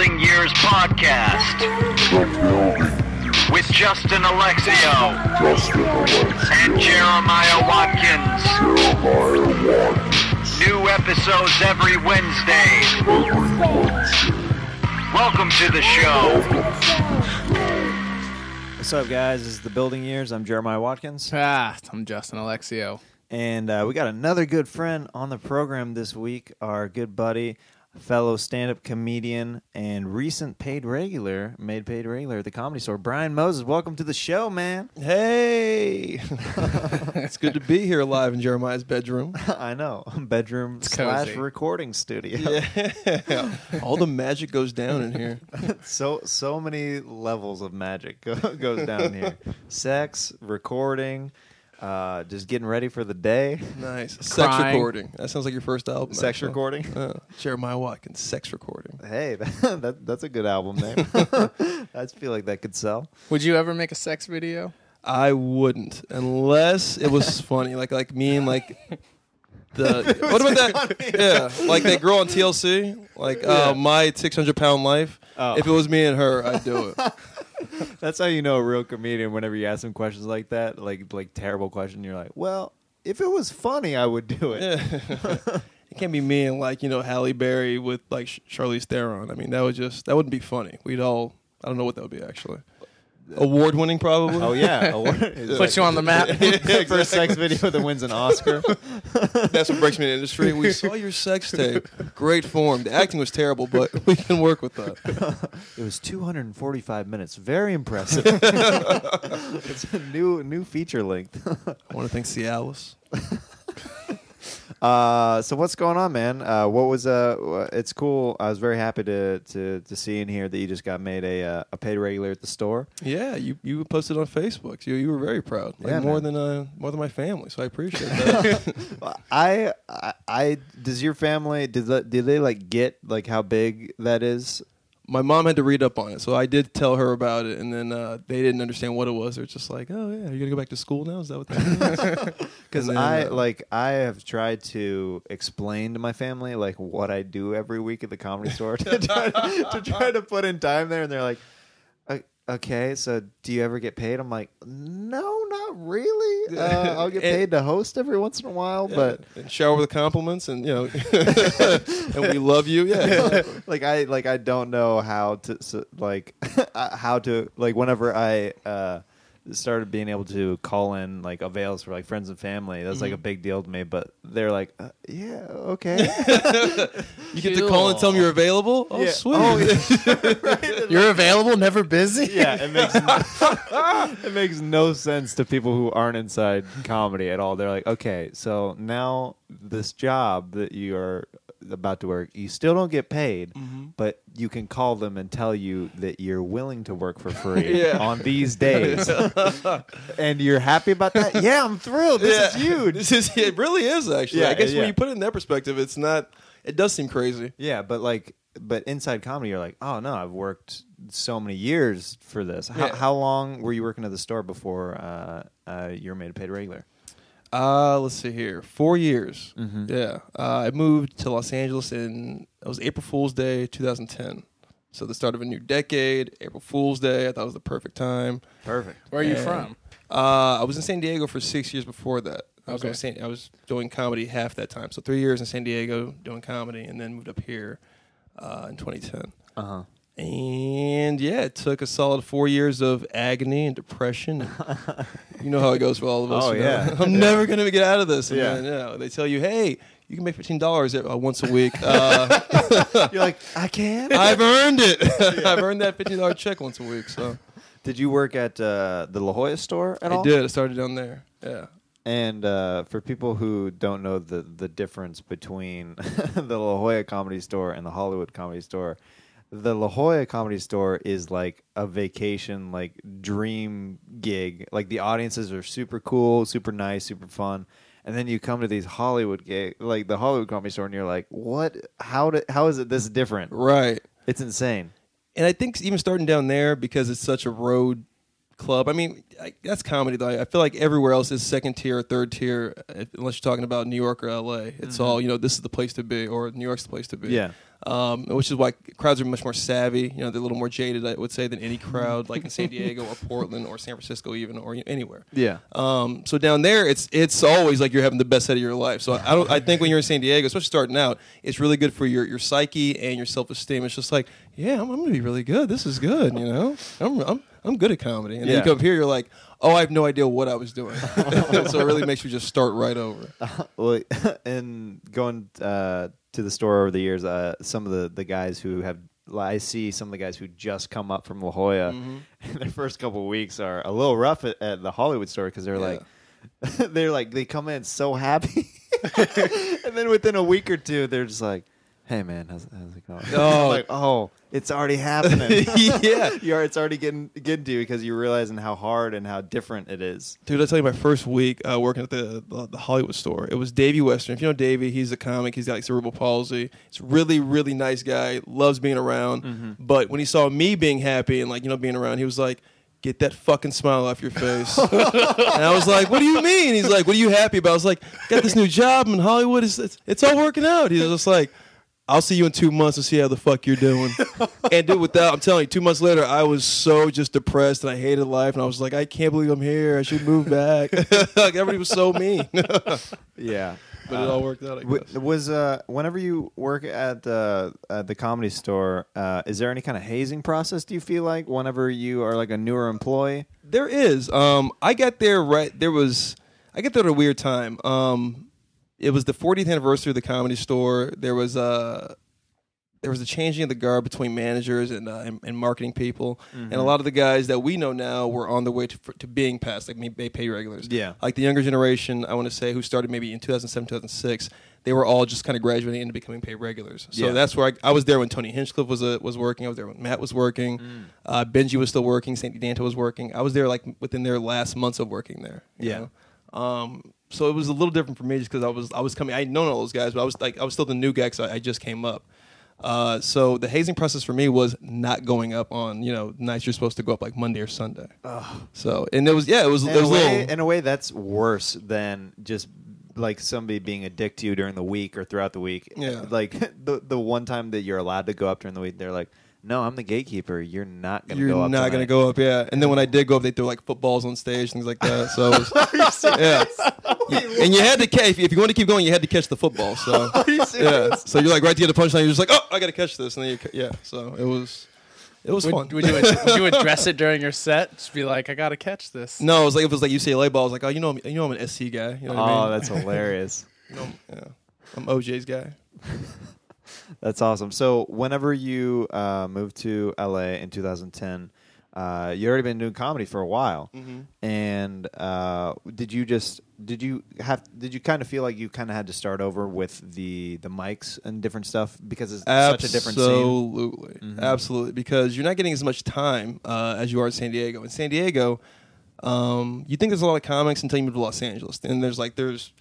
Building Years podcast with Justin Alexio Justin Alexis, and Jeremiah Watkins. Jeremiah Watkins, New episodes every Wednesday. every Wednesday. Welcome to the show. What's up, guys? This is the Building Years. I'm Jeremiah Watkins, Ah, I'm Justin Alexio. and uh, we got another good friend on the program this week. Our good buddy, fellow stand-up comedian, and recent paid regular, made paid regular at the Comedy Store, Brian Moses. Welcome to the show, man. Hey, it's good to be here live in Jeremiah's bedroom. I know, bedroom slash cozy. recording studio. Yeah, all the magic goes down in here. so so many levels of magic go, goes down here. Sex, recording, uh, just getting ready for the day. Nice sex Crying. recording. That sounds like your first album. Sex actually. recording. Uh, Jeremiah Watkins, sex recording. Hey, that, that that's a good album name. I feel like that could sell. Would you ever make a sex video? I wouldn't unless it was funny, like like me and like the what about that? Yeah, like that girl on TLC, like uh, my six hundred pound life. Oh. If it was me and her, I'd do it. That's how you know a real comedian. Whenever you ask them questions like that, like like terrible question, you're like, well, if it was funny, I would do it. It can't be me and like you know Halle Berry with like Charlize Theron. I mean, that would just that wouldn't be funny. We'd all I don't know what that would be actually. Award winning probably. Oh yeah, It's Put you on the map. like first sex video that wins an Oscar. That's what breaks me in the industry. We saw your sex tape. Great form. The acting was terrible, but we can work with that. It was 245 minutes. Very impressive. it's a new new feature length. I want to thank Cialis. Uh, so what's going on, man? Uh, what was uh? It's cool. I was very happy to to to see in here that you just got made a uh, a paid regular at the store. Yeah, you you posted on Facebook. You you were very proud. Like Yeah, more man. than uh more than my family. So I appreciate that. I, I I does your family did did they like get like how big that is? My mom had to read up on it, so I did tell her about it, and then uh, they didn't understand what it was. They're just like, "Oh yeah, you're gonna go back to school now? Is that what that means?" Because And I uh, like I have tried to explain to my family like what I do every week at the comedy store to try to, try to put in time there, and they're like, "O- "Okay, so do you ever get paid?" I'm like, "No, not really. Uh, I'll get paid to host every once in a while, but." and shower with compliments, and you know, and we love you. Yeah, like I like I don't know how to so, like uh, how to like whenever I uh started being able to call in like avails for like friends and family that's like a big deal to me but they're like uh, yeah okay you get to call and tell them you're available. Oh, Yeah. sweet. Oh, yeah. You're available, never busy. yeah it makes no, it makes no sense to people who aren't inside comedy at all they're like okay so now this job that you are about to work you still don't get paid but you can call them and tell you that you're willing to work for free Yeah. on these days and you're happy about that yeah i'm thrilled this is huge This is it. Really is actually. Yeah, I guess yeah. when you put it in that perspective, it's not. It does seem crazy. yeah but like but inside comedy you're like oh no i've worked so many years for this how, Yeah. how long were you working at the store before uh, uh, you were made a paid regular Uh, let's see here. Four years. Mhm. Yeah. Uh, I moved to Los Angeles in it was April Fool's Day, 2010. So the start of a new decade. April Fool's Day. I thought was the perfect time. perfect Where are you Yeah. from? Uh, I was in San Diego for six years before that. I was, Okay. San, I was doing comedy half that time. So three years in San Diego doing comedy, and then moved up here uh, in 2010. uh-huh And yeah, it took a solid four years of agony and depression. And you know how it goes for all of us. Oh, you know? yeah. I'm never gonna get out of this. And Yeah. then, you know, they tell you, hey, you can make fifteen dollars uh, once a week. Uh, you're like i can't. I've earned it. I've earned that fifteen dollar check once a week. So did you work at uh, the la jolla store at I all did. I started down there. Yeah. And uh, for people who don't know the the difference between the La Jolla Comedy Store and the Hollywood Comedy Store, the La Jolla Comedy Store is like a vacation, like dream gig. Like the audiences are super cool, super nice, super fun. And then you come to these Hollywood gig, like the Hollywood Comedy Store, and you're like, "What? How? Do, how is it this different? Right. It's insane." And I think even starting down there because it's such a road club. I mean, I, that's comedy though. I feel like everywhere else is second tier or third tier, unless you're talking about New York or L.A. It's mm-hmm. all you know. This is the place to be, or New York's the place to be. Yeah. Um, which is why crowds are much more savvy. You know, they're a little more jaded, I would say, than any crowd like in San Diego or Portland or San Francisco, even or anywhere. Yeah. Um, so down there, it's it's always like you're having the best set of your life. So I don't. I think when you're in San Diego, especially starting out, it's really good for your your psyche and your self esteem. It's just like, yeah, I'm, I'm gonna be really good. This is good. You know, I'm I'm I'm good at comedy. And then you come up here, you're like, oh, I have no idea what I was doing. so it really makes you just start right over. Well, and going uh, to the store over the years, uh, some of the, the guys who have, I see some of the guys who just come up from La Jolla, Mm-hmm. and their first couple of weeks are a little rough at, at the Hollywood store because they're Yeah. like, they're like, they come in so happy, and then within a week or two, they're just like, hey man, how's, how's it going? Oh. Like, oh, it's already happening. Yeah. You're, it's already getting getting to you because you're realizing how hard and how different it is. Dude, I tell you, my first week uh, working at the, the the Hollywood store, it was Davey Western. If you know Davey, he's a comic. He's got like cerebral palsy. He's a really, really nice guy. Loves being around. But when he saw me being happy and like you know being around, he was like, "Get that fucking smile off your face." and I was like, "What do you mean?" He's like, "What are you happy about?" I was like, "Got this new job in Hollywood. It's it's, it's all working out." He's just like. I'll see you in two months to see how the fuck you're doing. and dude, without I'm telling you, two months later, I was so just depressed and I hated life, and I was like, I can't believe I'm here. I should move back. like everybody was so mean, yeah, but Yeah. it all worked out. I W- guess. Was uh, whenever you work at uh, at the comedy store, uh, is there any kind of hazing process? Do you feel like whenever you are like a newer employee? There is. Um, I got there right. There was. I got there at a weird time. Um, it was the 40th anniversary of the comedy store. There was a. There was a changing of the guard between managers and, uh, and and marketing people, and a lot of the guys that we know now were on the way to, to being past like may pay regulars. Yeah. like the younger generation, I want to say, who started maybe in 2007, 2006. They were all just kind of graduating into becoming paid regulars. So Yeah. that's where I, I was there when Tony Hinchcliffe was uh, was working. I was there when Matt was working. Mm. Uh, Benji was still working. Sandy Danto was working. I was there like within their last months of working there. you Yeah. know? Um, so it was a little different for me just because I was I was coming. I had known all those guys, but I was like I was still the new guy because I, I just came up. Uh, so the hazing process for me was not going up on you know nights you're supposed to go up like Monday or Sunday. So and it was yeah it was In it a, was a way, little in a way, that's worse than just like somebody being a dick to you during the week or throughout the week. Yeah. Like the the one time that you're allowed to go up during the week, they're like, "No, I'm the gatekeeper. You're not going to you're go up. not tonight." gonna go up yeah. And then when I did go up, they threw like footballs on stage things like that. So it was, yeah. and you had to catch if you want to keep going, you had to catch the football. So yeah, so you're like right to get the punchline. You're just like, oh, I got to catch this, and then you, ca- yeah. So it was, it was fun. Would, would you would you address it during your set? Just be like, I gotta catch this. no, it was like if it was like UCLA ball. I was like, oh, you know, I'm, you know, I'm an SC guy. You know what Oh, I mean? that's hilarious. You know, yeah, I'm OJ's guy. That's awesome. So, whenever you uh, moved to LA in 2010, uh, you already been doing comedy for a while, and uh, did you just did you have did you kind of feel like you kind of had to start over with the the mics and different stuff because it's such a different scene? Absolutely, absolutely. Because you're not getting as much time uh, as you are in San Diego. In San Diego, um, you think there's a lot of comics until you move to Los Angeles, and there's like there's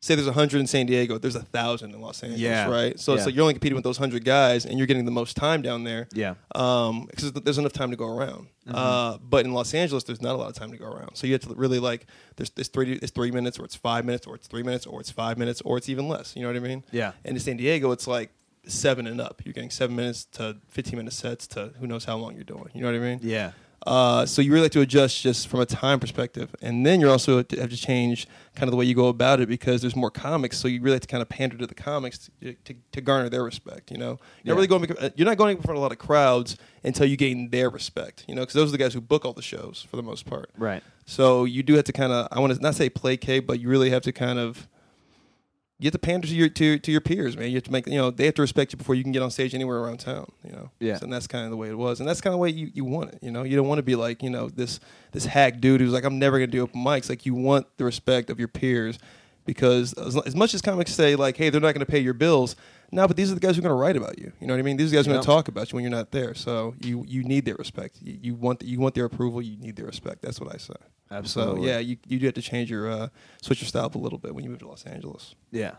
say there's hundred in San Diego, there's a thousand in Los Angeles, Yeah. right? So it's like you're only competing with those hundred guys, and you're getting the most time down there. Yeah. Um, because there's enough time to go around. Mm-hmm. Uh, but in Los Angeles, there's not a lot of time to go around. So you have to really like there's there's three it's three minutes or it's five minutes or it's three minutes or it's five minutes or it's even less. You know what I mean? Yeah. And in San Diego, it's like seven and up. You're getting seven minutes to 15 minute sets to who knows how long you're doing. You know what I mean? Yeah. Uh, so you really have to adjust just from a time perspective, and then you're also have to change kind of the way you go about it because there's more comics. So you really have to kind of pander to the comics to, to, to garner their respect. You know, you're Yeah. not really going. uh, You're not going in front of a lot of crowds until you gain their respect. You know, because those are the guys who book all the shows for the most part. Right. So you do have to kind of I want to not say play placate, but you really have to kind of you have to pander to your to, to your peers, man. You have to make you know they have to respect you before you can get on stage anywhere around town. You know, Yeah. So, and that's kind of the way it was, and that's kind of the way you, you want it. You know, you don't want to be like you know this this hack dude who's like I'm never gonna do open mics. Like you want the respect of your peers because as, as much as comics say like hey they're not gonna pay your bills. No, but these are the guys who are going to write about you. You know what I mean? These are the guys are to talk about you when you're not there. So you you need their respect. You, you want you want their approval. You need their respect. That's what I say. Absolutely. So yeah, you you do have to change your uh, switch your style up a little bit when you move to Los Angeles. Yeah.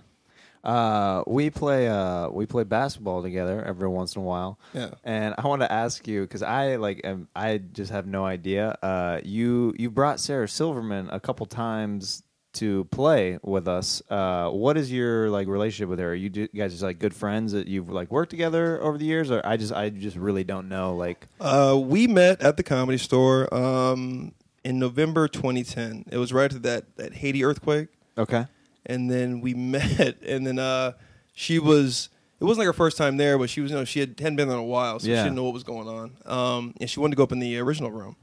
Uh, we play uh, we play basketball together every once in a while. Yeah. And I want to ask you because I like am, I just have no idea. Uh, you you brought Sarah Silverman a couple times to play with us. Uh, what is your like relationship with her? Are you do- guys just like good friends that you've like worked together over the years, or I just I just really don't know. Like, Uh, we met at the comedy store um, in November 2010. It was right after that that Haiti earthquake, okay, and then we met, and then uh, she was. It wasn't like her first time there, but she was, you know, she had, hadn't been there in a while, so Yeah. she didn't know what was going on. Um, and she wanted to go up in the original room,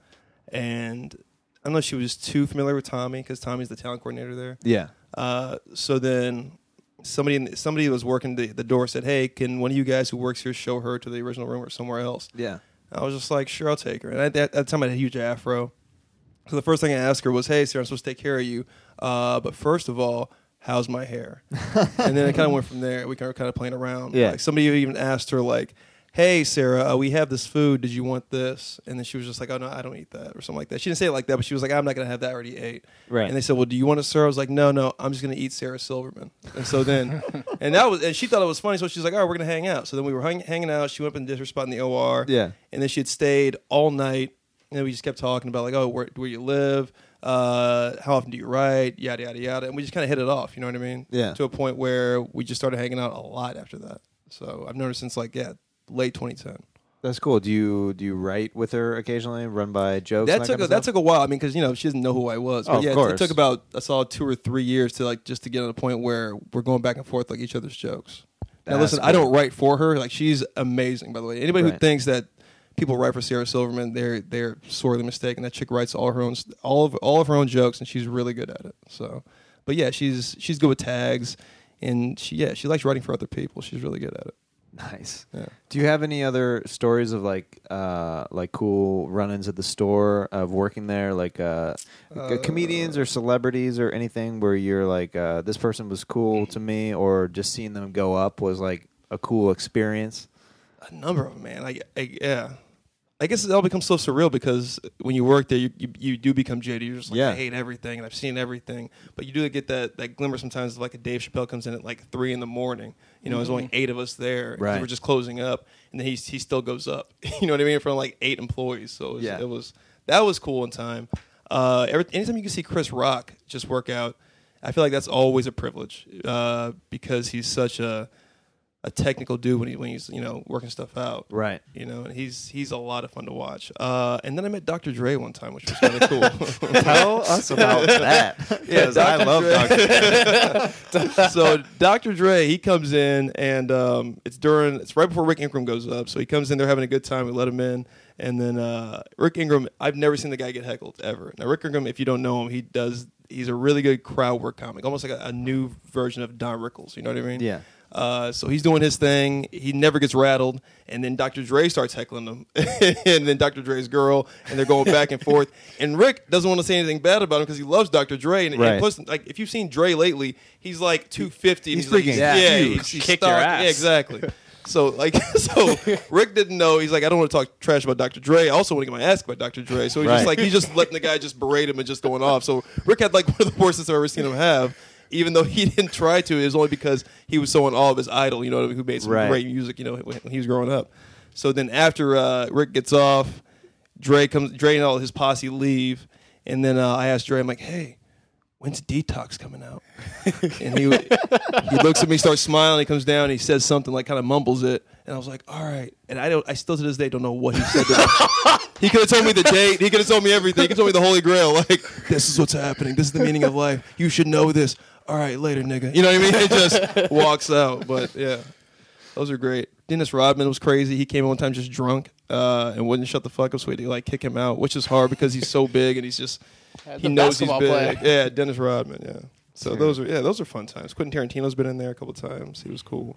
and I don't know she was too familiar with Tommy because Tommy's the talent coordinator there. yeah, Uh, so then somebody in, somebody who was working the, the door said, "Hey, can one of you guys who works here show her to the original room or somewhere else?" yeah, I was just like, "Sure, I'll take her." And at that, at that time, I had a huge afro. So the first thing I asked her was, "Hey, Sarah, I'm supposed to take care of you, uh, but first of all, how's my hair?" and then it kind of went from there. We kind of kind of playing around. Yeah. Like somebody even asked her like. Hey Sarah, uh, we have this food. Did you want this? And then she was just like, "Oh no, I don't eat that," or something like that. She didn't say it like that, but she was like, "I'm not gonna have that. I already ate." Right. And they said, "Well, do you want to serve?" I was like, "No, no, I'm just gonna eat Sarah Silverman." And so then, and that was, and she thought it was funny, so she's like, "All right, we're gonna hang out." So then we were hang, hanging out. She went up and did her spot in the OR. Yeah. And then she had stayed all night, and we just kept talking about like, "Oh, where where you live? Uh, how often do you write? Yada yada yada." And we just kind of hit it off. You know what I mean? Yeah. To a point where we just started hanging out a lot after that. So I've known her since like yeah, late 2010. that's cool. Do you do you write with her occasionally? Run by jokes. That and took kind a, that took a while. I mean, because you know she doesn't know who I was. Oh, But of yeah, it- course. it took about a solid two or three years to like just to get on a point where we're going back and forth like each other's jokes. Now That's listen, I don't write for her. Like she's amazing, by the way. Anybody who thinks that people write for Sarah Silverman, they're they're sorely mistaken. That chick writes all her own all of all of her own jokes, and she's really good at it. So, but yeah, she's she's good with tags, and she yeah she likes writing for other people. She's really good at it. Nice. Yeah. Do you have any other stories of like uh like cool run-ins at the store of working there like uh, c- comedians or celebrities or anything where you're like uh this person was cool to me or just seeing them go up was like a cool experience? a number of them, man. Like, yeah. I guess it all becomes so surreal because when you work there, you, you, you do become jaded. You're just like, Yeah. I hate everything and I've seen everything. But you do get that, that glimmer sometimes of like a Dave Chappelle comes in at like three in the morning. You know, there's only eight of us there. 'cause Right. We're just closing up. And then he, he still goes up. you know what I mean? From like eight employees. So it was, Yeah. it was that was cool in time. Uh, every, anytime you can see Chris Rock just work out, I feel like that's always a privilege uh, because he's such a a technical dude when he when he's you know working stuff out. Right. You know, and he's he's a lot of fun to watch. Uh, and then I met Dr. Dre one time, which was kind of cool. Tell us about that. Yeah, I Dr. love Dre. Dr. so Dr. Dre, he comes in, and um, it's during it's right before Rick Ingram goes up. So he comes in, they're having a good time. We let him in, and then uh, Rick Ingram. I've never seen the guy get heckled ever. Now Rick Ingram, if you don't know him, he does. He's a really good crowd work comic, almost like a, a new version of Don Rickles. You know what I mean? Yeah. Uh, so he's doing his thing. He never gets rattled, and then Dr. Dre starts heckling him, and then Dr. Dre's girl, and they're going back and forth. And Rick doesn't want to say anything bad about him because he loves Dr. Dre. And, Right. and plus, like if you've seen Dre lately, he's like two fifty. He's like, freaking yeah, huge. he's, he's Kick your ass. Yeah, exactly. So like, so Rick didn't know. He's like, I don't want to talk trash about Dr. Dre. I also want to get my ass kicked by Dr. Dre. So he's Right. just like, he's just letting the guy just berate him and just going off. So Rick had like one of the worstest I've ever seen him have. Even though he didn't try to, it was only because he was so in awe of his idol, you know, who made some Right. great music, you know, when, he was growing up. So then after uh, Rick gets off, Dre comes, Dre and all his posse leave, and then uh, I asked Dre, I'm like, hey, when's Detox coming out? and he he looks at me, starts smiling, he comes down, he says something like kind of mumbles it, and I was like, all right. And I don't, I still to this day don't know what he said. To me. he could have told me the date. He could have told me everything. He could have told me the Holy Grail. Like, this is what's happening. This is the meaning of life. You should know this. All right, later, nigga. You know what I mean? It just walks out. But yeah, those are great. Dennis Rodman was crazy. He came one time just drunk uh, and wouldn't shut the fuck up, so we had to like kick him out, which is hard because he's so big and he's just he knows he's big. player. Yeah, Dennis Rodman. Yeah. So those are yeah, those are fun times. Quentin Tarantino's been in there a couple times. He was cool.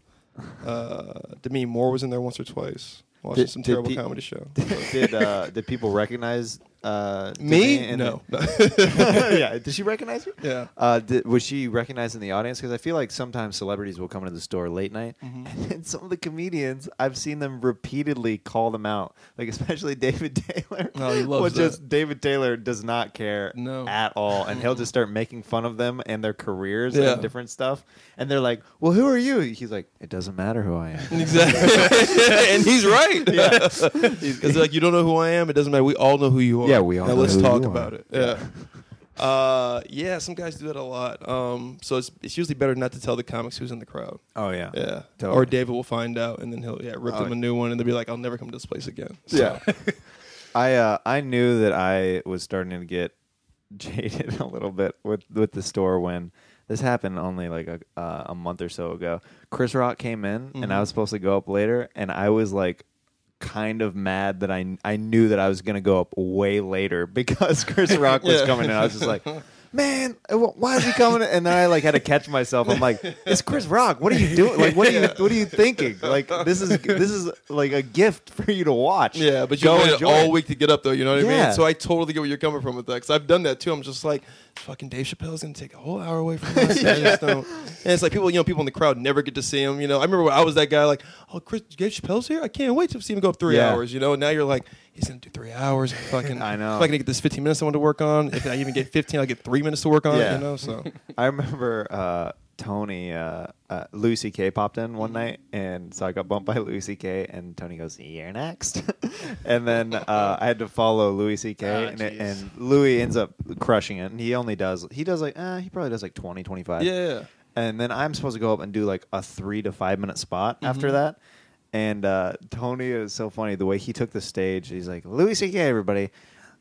Uh, Demi Moore was in there once or twice. Watching Did- some did terrible pe- comedy show. did uh, did people recognize uh, Me? No. yeah. Did she recognize you? yeah. Uh, did, was she recognized in the audience? Because I feel like sometimes celebrities will come into the store late night, Mm-hmm. and then some of the comedians I've seen them repeatedly call them out. Like especially David Taylor. Oh, he loves Well, that. just David Taylor does not care No. at all, and he'll just start making fun of them and their careers Yeah. and different stuff. And they're like, "Well, who are you?" He's like, "It doesn't matter who I am." Exactly. and he's right. Because like you don't know who I am, it doesn't matter. We all know who you are. Yeah, we all now know let's who talk you are. about it. Yeah. Uh, yeah, some guys do that a lot. Um, so it's it's usually better not to tell the comics who's in the crowd. Oh yeah. Yeah, Totally. or David will find out, and then he'll yeah rip Oh. them a new one, and they'll be like, "I'll never come to this place again." So, Yeah. I uh, I knew that I was starting to get jaded a little bit with with the store when this happened only like a uh, a month or so ago. Chris Rock came in and I was supposed to go up later and I was like kind of mad that I I knew that I was going to go up way later because Chris Rock was Yeah. coming in. I was just like Man, uh, why is he coming? And then I like had to catch myself. I'm like, "It's Chris Rock. What are you doing? Like, what are you? What are you thinking? Like, this is this is like a gift for you to watch. Yeah, but you waited all it. week to get up though. You know what I Yeah. mean? So I totally get where you're coming from with that. Because I've done that too. I'm just like, fucking Dave Chappelle's gonna take a whole hour away from us. I just don't. And it's like people, you know, people in the crowd never get to see him. You know, I remember when I was that guy, like, oh, Chris Dave Chappelle's here. I can't wait to see him go up three Yeah. hours. You know, and now you're like, he's gonna do three hours. Fucking, I know. If I can get this 15 minutes I want to work on, if I even get 15, I get three minutes to work on. Yeah. You know, so I remember uh, Tony, uh, uh, Louis C.K. popped in one night, and so I got bumped by Louis C.K., and Tony goes, "You're next," and then uh, I had to follow Louis C K, Ah, and, it, and Louis ends up crushing it, and he only does he does like uh, he probably does like 20, 25. yeah. and then I'm supposed to go up and do like a three to five minute spot Mm-hmm. after that. And uh, Tony is so funny the way he took the stage. He's like, Louis C.K. Everybody,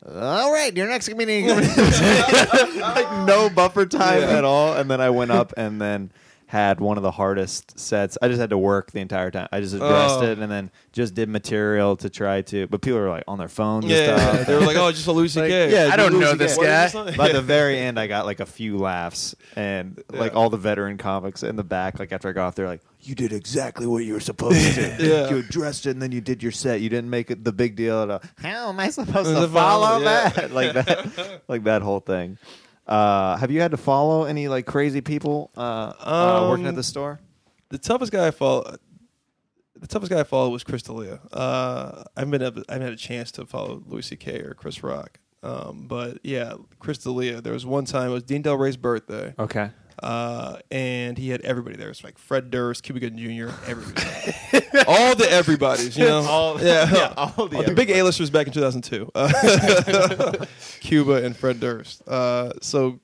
all right, your next comedian. like no buffer time Yeah. at all. And then I went up and then had one of the hardest sets. I just had to work the entire time. I just addressed Oh. it and then just did material to try to. But people were like on their phones and Yeah, stuff. they were like, "Oh, just a Lucy Like, K." yeah, I don't know this What is guy. By the very end, I got like a few laughs, and like all the veteran comics in the back. Like after I got off, they're like, "You did exactly what you were supposed to. Yeah. You addressed it, and then you did your set. You didn't make it the big deal. At all. How am I supposed to follow follow, yeah. that? like that, like that whole thing." Uh, have you had to follow any like crazy people uh, uh, working Um, at the store? the toughest guy I follow, the toughest guy I followed was Chris D'Elia. Uh, I haven't been I haven't had a chance to follow Louis C.K. or Chris Rock. Um, but yeah, Chris D'Elia. There was one time it was Dean Delray's birthday, Okay. Uh, and he had everybody there. It's like Fred Durst, Cuba Gooding Jr., everybody, all the everybody's, you know, All- yeah, yeah, all the the big A-listers back in 2002, uh, Cuba and Fred Durst. Uh, so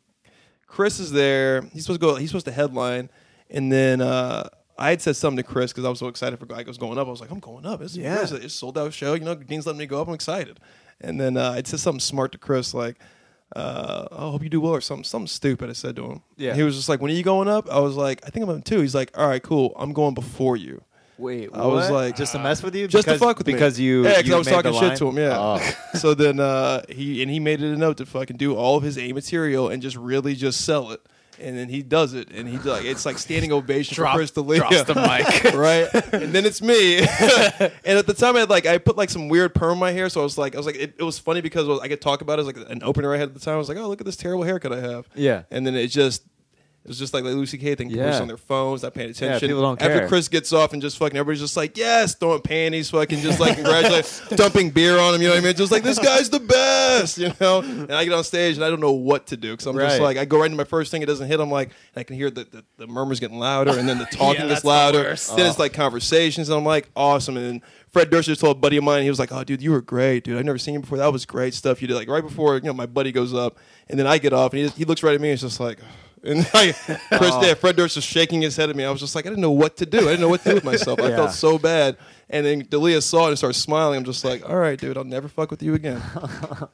Chris is there. He's supposed to go. He's supposed to headline, and then uh, I had said something to Chris because I was so excited for I was going up. I was like, I'm going up. It's, Yeah. it's a sold out show. You know, Dean's letting me go up. I'm excited. And then uh, I said something smart to Chris like. Uh, I hope you do well, or something, something stupid. I said to him. Yeah. He was just like, "When are you going up?" I was like, "I think I'm up too." He's like, "All right, cool. I'm going before you." Wait, I was what? like- just to mess with you, Just because, to fuck with me. because you yeah, because I was talking shit to him, yeah. Oh. so then uh, he and he made it a note to fucking do all of his A material and just really just sell it. And then he does it, and he like it's like standing ovation Drop- for Chris D'Elia. drops the mic. right? And then it's me. and at the time, I had like I put like some weird perm in my hair, so I was like, I was like, it, it was funny because I could talk about it as like an opener I had at the time. I was like, oh, look at this terrible haircut I have. Yeah. And then it just. It was just like the Louis C.K. thing. People Yeah. just on their phones, not paying attention. people don't After care. Chris gets off and just fucking everybody's just like, yes, throwing panties, fucking just like congratulate, dumping beer on him. You know what I mean? Just like this guy's the best, you know. And I get on stage and I don't know what to do because I'm just Right. like I go right into my first thing, it doesn't hit. I'm like, and I can hear the, the, the murmurs getting louder, and then the talking that's gets the louder. worst. Then it's oh. like conversations, and I'm like, awesome. And then Fred Durst just told a buddy of mine, he was like, oh, dude, you were great, dude. I've never seen you before. That was great stuff you did. Like right before, you know, my buddy goes up, and then I get off, and he, he looks right at me, and he's just like. And I, Chris, yeah, Fred Durst was shaking his head at me. I was just like, I didn't know what to do. I didn't know what to do with myself. I felt so bad. And then D'Elia saw it and started smiling. I'm just like, all right, dude, I'll never fuck with you again.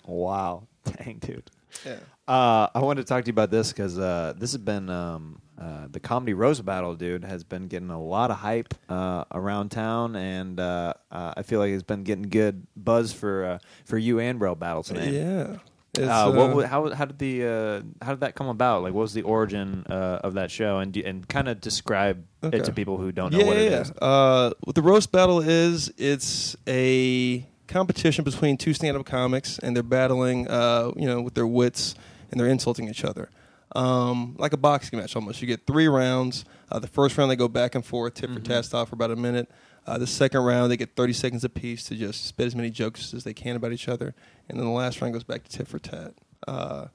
Wow, dang, dude. Yeah. Uh, I wanted to talk to you about this because uh, this has been um, uh, the comedy roast battle, dude. Has been getting a lot of hype uh, around town, and uh, uh, I feel like it's been getting good buzz for uh, for you and Bro Battle tonight. Yeah. Uh, what uh, how how did the uh, how did that come about? Like, what was the origin uh, of that show, and do, and kind of describe Okay. it to people who don't know yeah, what it yeah, is. yeah. Uh, what the roast battle is, it's a competition between two stand-up comics, and they're battling, uh, you know, with their wits, and they're insulting each other, um, like a boxing match almost. You get three rounds. Uh, the first round they go back and forth, tit for tat style for about a minute. Uh, the second round they get 30 seconds apiece to just spit as many jokes as they can about each other, and then the last round goes back to tit for tat. Uh,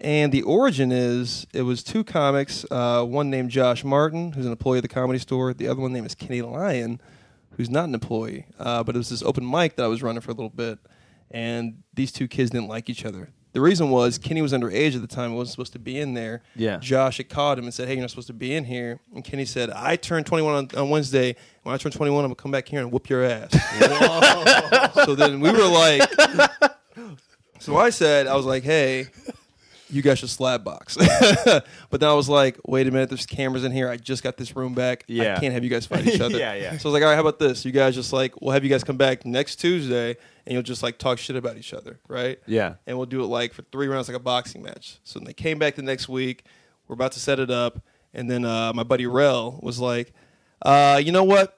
and the origin is it was two comics, uh, one named Josh Martin, who's an employee of the comedy store. The other one named is Kenny Lyon, who's not an employee. Uh, but it was this open mic that I was running for a little bit. And these two kids didn't like each other. The reason was Kenny was underage at the time; he wasn't supposed to be in there. Yeah. Josh had called him and said, "Hey, you're not supposed to be in here." And Kenny said, "I turned 21 on, on Wednesday. When I turn 21, I'm gonna come back here and whoop your ass." so then we were like, so I said, I was like, "Hey." You guys should slab box, but then I was like, "Wait a minute, there's cameras in here. I just got this room back. Yeah. I can't have you guys fight each other." Yeah, yeah. So I was like, "All right, how about this? You guys just like, we'll have you guys come back next Tuesday, and you'll just like talk shit about each other, right?" Yeah. and we'll do it like for three rounds, like a boxing match. So when they came back the next week. We're about to set it up, and then uh, my buddy Rel was like, uh, "You know what?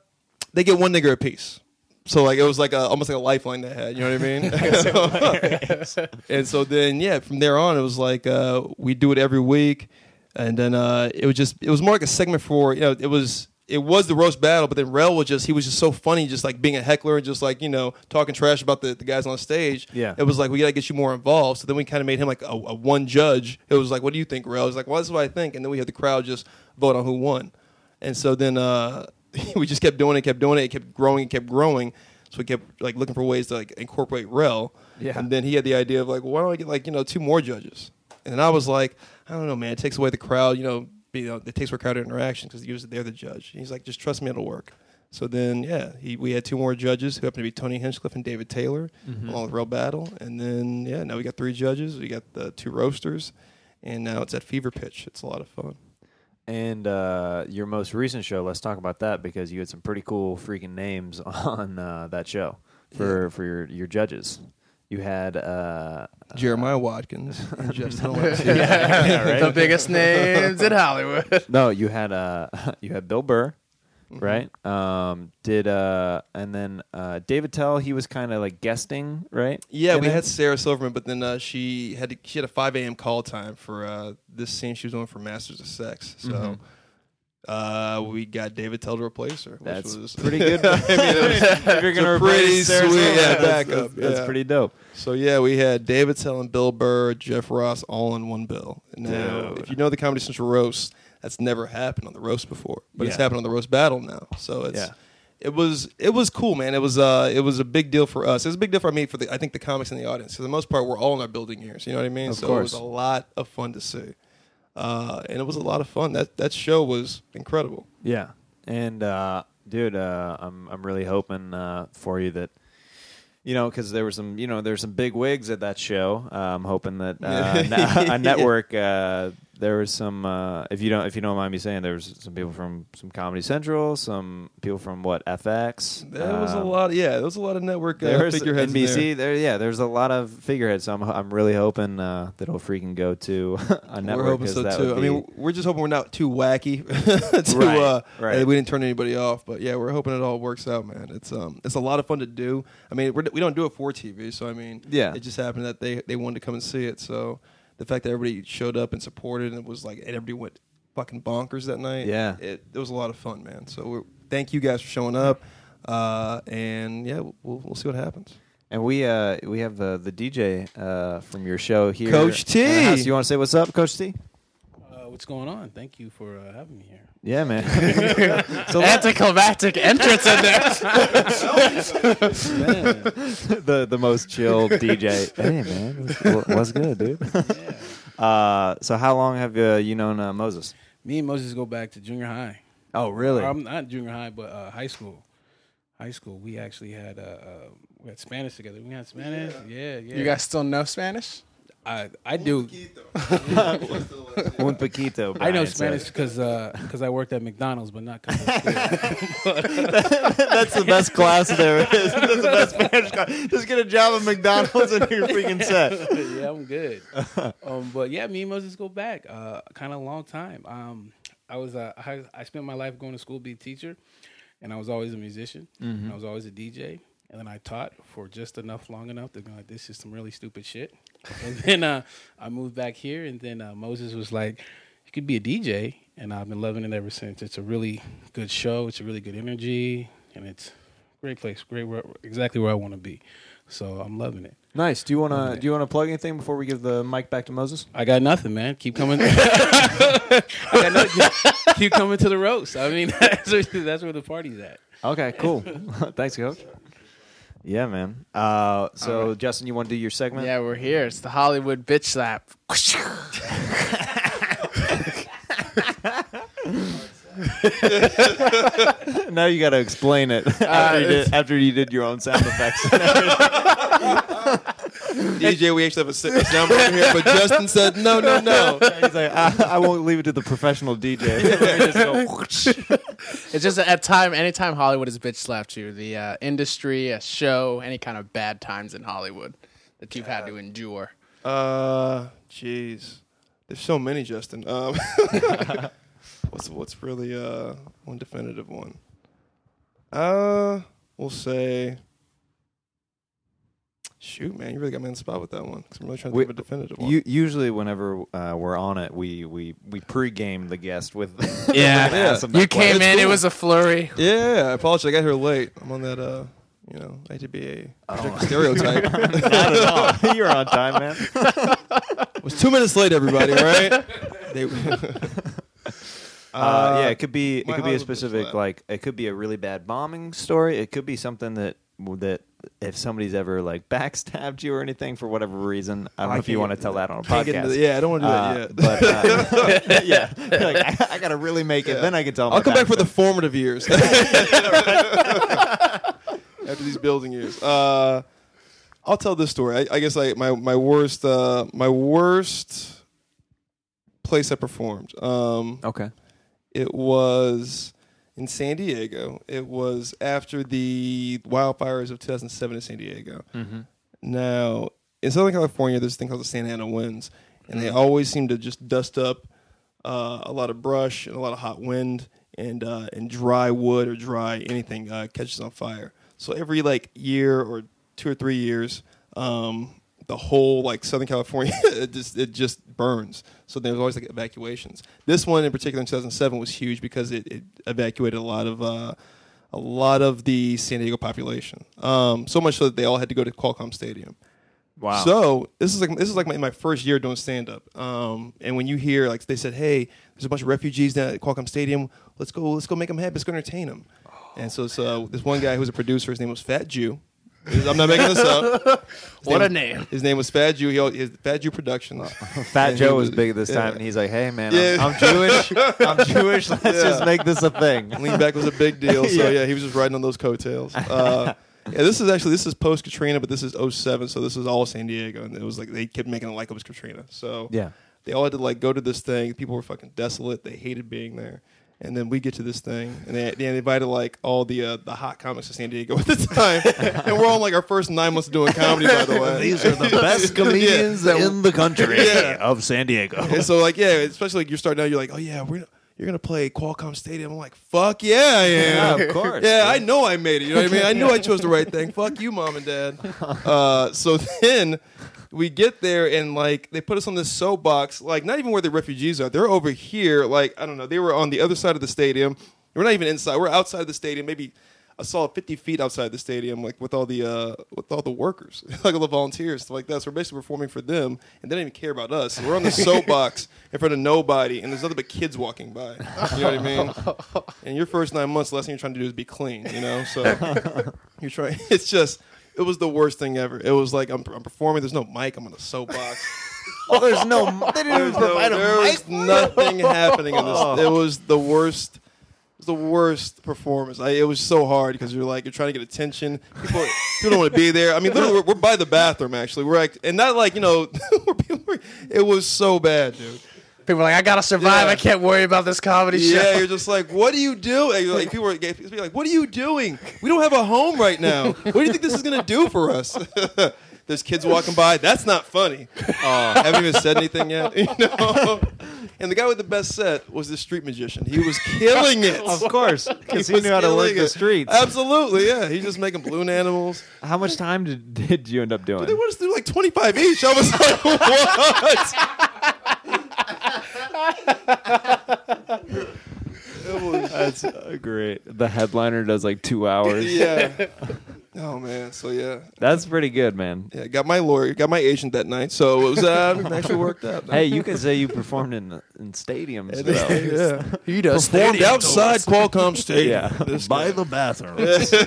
They get one nigger apiece." So like it was like a, almost like a lifeline they had. You know what I mean? and so then yeah, from there on it was like uh, we do it every week, and then uh, it was just it was more like a segment for you know it was. It was the roast battle, but then Rel was just he was just so funny, just like being a heckler and just like you know talking trash about the, the guys on stage. Yeah. it was like we gotta get you more involved. So then we kind of made him like a, a one judge. It was like, what do you think, Rel? He's like, well, this is what I think, and then we had the crowd just vote on who won. And so then uh, we just kept doing it, kept doing it, it kept growing, it kept growing. So we kept like looking for ways to like incorporate Rel. Yeah. And then he had the idea of like, why don't I get like you know two more judges? And then I was like, I don't know, man. It takes away the crowd. You know, you know it takes away crowd interaction because usually they're the judge. And he's like, just trust me, it'll work. So then, yeah, he, we had two more judges who happened to be Tony Hinchcliffe and David Taylor, mm-hmm. along with Rel Battle. And then, yeah, now we got three judges. We got the two roasters, and now it's at fever pitch. It's a lot of fun. And uh, your most recent show, let's talk about that because you had some pretty cool freaking names on uh, that show for for your your judges. You had uh, Jeremiah Watkins and Justin Alexis. the biggest names in Hollywood. no, you had uh, you had Bill Burr, Mm-hmm. right? Um, did uh, and then uh, David Tell. He was kind of like guesting, right? Yeah, we it? had Sarah Silverman, but then uh, she had to, she had a five a.m. call time for uh, this scene she was doing for Masters of Sex. So Mhm. Uh, we got David Tell to replace her. Which That's was pretty good. I mean, if you're gonna pretty replace Sarah sweet, yeah, that's- backup, That's, that's yeah. pretty dope. So yeah, we had David Tell and Bill Burr, Jeff Ross, all in one bill. Now, Dude. if you know the Comedy Central roast, that's never happened on the roast before, but it's Yeah. happened on the roast battle now. So it's Yeah. it was it was cool, man. It was uh it was a big deal for us. It was a big deal for me for the I think the comics in the audience. For the most part, we're all in our building years. You know what I mean? Of so course. it was a lot of fun to see, uh, and it was a lot of fun. That that show was incredible. Yeah, and uh, dude, uh, I'm I'm really hoping uh, for you that. You know, because there were some, you know, there's some big wigs at that show. Uh, I'm hoping that uh, a network. There was some. Uh, if you don't, if you don't mind me saying, there was some people from some Comedy Central, some people from what FX. There was a um, lot. Yeah, there was a lot of network uh, There was figureheads. NBC. there. There. yeah. There's a lot of figureheads. So I'm, I'm really hoping uh, that it'll freaking go to a network. We're hoping so that too. I mean, we're just hoping we're not too wacky to Right, uh, right. we didn't turn anybody off. But yeah, we're hoping it all works out, man. It's um, it's a lot of fun to do. I mean, we're, we don't do it for TV, so I mean, Yeah. it just happened that they they wanted to come and see it. So the fact that everybody showed up and supported, and it was like and everybody went fucking bonkers that night. Yeah. it, it was a lot of fun, man. So we're, thank you guys for showing up, uh, and yeah, we'll we'll see what happens. And we uh we have the the DJ uh from your show here, Coach T. in. You want to say what's up, Coach T? Uh, what's going on? Thank you for uh, having me here. Yeah, man. so Anticlimactic entrance in there. The the most chill DJ. Hey, man, what's, what's good, dude? yeah. Uh, so how long have uh, you known uh, Moses? Me and Moses go back to junior high. Oh, really? Um, not junior high, but uh, high school. High school. We actually had uh, uh, we had Spanish together. We had Spanish. Yeah, yeah. You guys still know Spanish? I I do. Un poquito. I know Spanish said. because because I worked at McDonald's, but not because. That's the best class there is. That's the best Spanish class. Just get a job at McDonald's and you're freaking set. yeah, I'm good. Um, but yeah, me and Moses go back uh, kind of a long time. Um, I was uh, I, I spent my life going to school, to be a teacher, and I was always a musician. And I was always a DJ, and then I taught for just enough, long enough to go like, this is some really stupid shit. and then uh, I moved back here, and then uh, Moses was like, you could be a DJ, and I've been loving it ever since. It's a really good show. It's a really good energy, and it's a great place, great, where, exactly where I want to be. So I'm loving it. Nice. Do you wanna do you wanna plug anything before we give the mic back to Moses? I got nothing, man. Keep coming. I got nothing. Keep coming to the roast. I mean, that's where, that's where the party's at. Okay, cool. Thanks, Coach. Yeah, man. Uh, so, right. Justin, you want to do your segment? Yeah, we're here. It's the Hollywood bitch slap. now you got to explain it after, you did, after you did your own sound effects. DJ, we actually have a, s- a sound number here, but Justin said no, no, no. He's like, I, I won't leave it to the professional DJ. Just. It's just at time, anytime Hollywood has bitch slapped you, the uh, industry, a show, any kind of bad times in Hollywood that you've had to endure. Uh, jeez, there's so many, Justin. Um, what's what's really uh one definitive one? Uh, we'll say. Shoot, man, you really got me on the spot with that one. 'cause I'm really trying to We- think of a definitive one. U- usually, whenever uh, we're on it, we we we pre-game the guest with. Yeah. with ask them that You came question. in, it was a flurry. yeah, I apologize. I got here late. I'm on that. Uh, you know, I to be a Oh. stereotype. Not at all. You're on time, man. It was two minutes late, everybody. All right. They, Uh, yeah, it could be it my could be a Hollywood specific slap. like it could be a really bad bombing story. It could be something that that if somebody's ever like backstabbed you or anything for whatever reason. I don't I know if you want to tell that on a can't get podcast. the- yeah, I don't want to do Uh, that yet. but uh, yeah, like, I, I gotta really make it. Then I can tell. My I'll my come back for the backstory. formative years. After these building years. Uh, I'll tell this story. I, I guess I, my my worst uh, my worst place I performed. Um, Okay. It was in San Diego. It was after the wildfires of 2007 in San Diego. Mm-hmm. Now, in Southern California, there's a thing called the Santa Ana winds, and they always seem to just dust up uh, a lot of brush and a lot of hot wind, and uh, and dry wood or dry anything uh, catches on fire. So every like year or two or three years, um, the whole like Southern California it just it just burns. So there's always like evacuations. This one in particular in 2007 was huge because it, it evacuated a lot of. Uh, a lot of the San Diego population, um, so much so that they all had to go to Qualcomm Stadium. Wow. So this is like this is like my, my first year doing stand up. Um, and when you hear like they said, "Hey, there's a bunch of refugees down at Qualcomm Stadium. Let's go. Let's go make them happy. Let's go entertain them." And so, so this one guy who was a producer, his name was Fat Jew. I'm not making this up. His What a name- name. His name was Fat Jew. He his Fat Jew Productions. Fat And Joe was was- big this time, yeah. and he's like, "Hey, man, Yeah. I'm, I'm Jewish. I'm Jewish. Let's just make this a thing." Lean back was a big deal. So Yeah. yeah. he was just riding on those coattails. Uh, yeah, this is actually this is post Katrina, but this is 07, so this is all San Diego, and it was like they kept making it like it was Katrina. So Yeah. they all had to like go to this thing. People were fucking desolate. They hated being there. And then we get to this thing, and they, they invited like all the uh, the hot comics of San Diego at the time, and we're on like our first nine months of doing comedy. By the way, These are the best comedians in the country Yeah. of San Diego. And so like yeah, especially like you're starting out, you're like, oh yeah, we're you're gonna play Qualcomm Stadium. I'm like, fuck yeah, I am. Yeah, of course. Yeah, I know I made it. You know what I mean? I knew I chose the right thing. Fuck you, mom and dad. Uh, so then we get there and like they put us on this soapbox, like not even where the refugees are. They're over here, like I don't know. They were on the other side of the stadium. We're not even inside. We're outside of the stadium, maybe a solid 50 feet outside the stadium, like with all the uh, with all the workers, like all the volunteers, stuff like that. So we're basically performing for them, and they don't even care about us. So we're on the soapbox in front of nobody, and there's nothing but kids walking by. You know what I mean? And your first nine months, the last thing you're trying to do is be clean. You know, so you're trying. It's just. It was the worst thing ever. It was like I'm, I'm performing. There's no mic. I'm on a soapbox. Oh, there's no. They didn't There's even no, a there mic. was nothing happening in this. It oh. was the worst. It was the worst performance. I, it was so hard because you're like you're trying to get attention. People, people don't want to be there. I mean, literally, we're, we're by the bathroom actually. We're like, and not like you know, we're it was so bad, dude. People are like, I gotta survive. Yeah. I can't worry about this comedy Yeah, show. Yeah, you're just like, what are you doing? Like people were people like, what are you doing? We don't have a home right now. What do you think this is gonna do for us? There's kids walking by. That's not funny. Uh, haven't even said anything yet. You know. And the guy with the best set was the street magician. He was killing it. Of course, because he, was knew how to work killing the streets. Absolutely, yeah. He's just making balloon animals. How much time did, did you end up doing? They want us to do like 25 each. I was like, what? It was That's uh, great. The headliner does like two hours. yeah. Oh man, so yeah, That's pretty good, man. yeah. Got my lawyer, got my agent that night, so it was uh, actually worked out. Hey, you can say you performed in in stadiums. though. yeah, He does performed outside Qualcomm Stadium. Yeah, This by the bathroom. so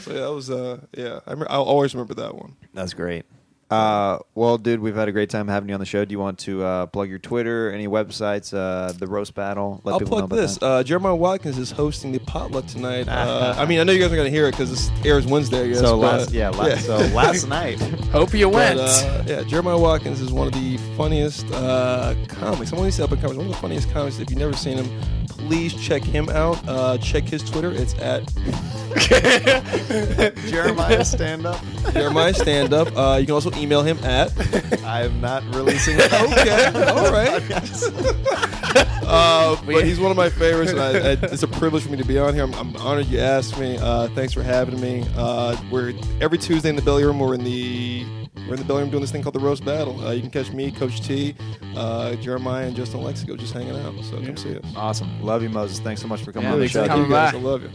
So yeah, that was uh yeah. I I'll always remember that one. That's great. Uh, well, dude, we've had a great time having you on the show. Do you want to uh, plug your Twitter, any websites, uh, the roast battle? Let I'll people know plug about this. that. Uh, Jeremiah Watkins is hosting the potluck tonight. Uh, I mean, I know you guys are going to hear it because this airs Wednesday. I guess, so but- last, yeah, last, so last night. Hope you But, went. uh, yeah, Jeremiah Watkins is one of the funniest uh, comics. I'm only up and comers. One of the funniest comics. If you've never seen him, please check him out. Uh, check his Twitter. It's at Jeremiah stand up. Jeremiah Stand Up. Uh, you can also email him at. I'm not releasing it. Okay, all right. uh, but he's one of my favorites, and I, I, it's a privilege for me to be on here. I'm, I'm honored you asked me. Uh, thanks for having me. Uh, we're every Tuesday in the belly room. We're in the we're in the belly room doing this thing called the roast battle. Uh, you can catch me, Coach T, uh, Jeremiah, and Justin Lexico just hanging out. So come see us. Awesome. Love you, Moses. Thanks so much for coming Yeah, on the show. coming you guys. I love you.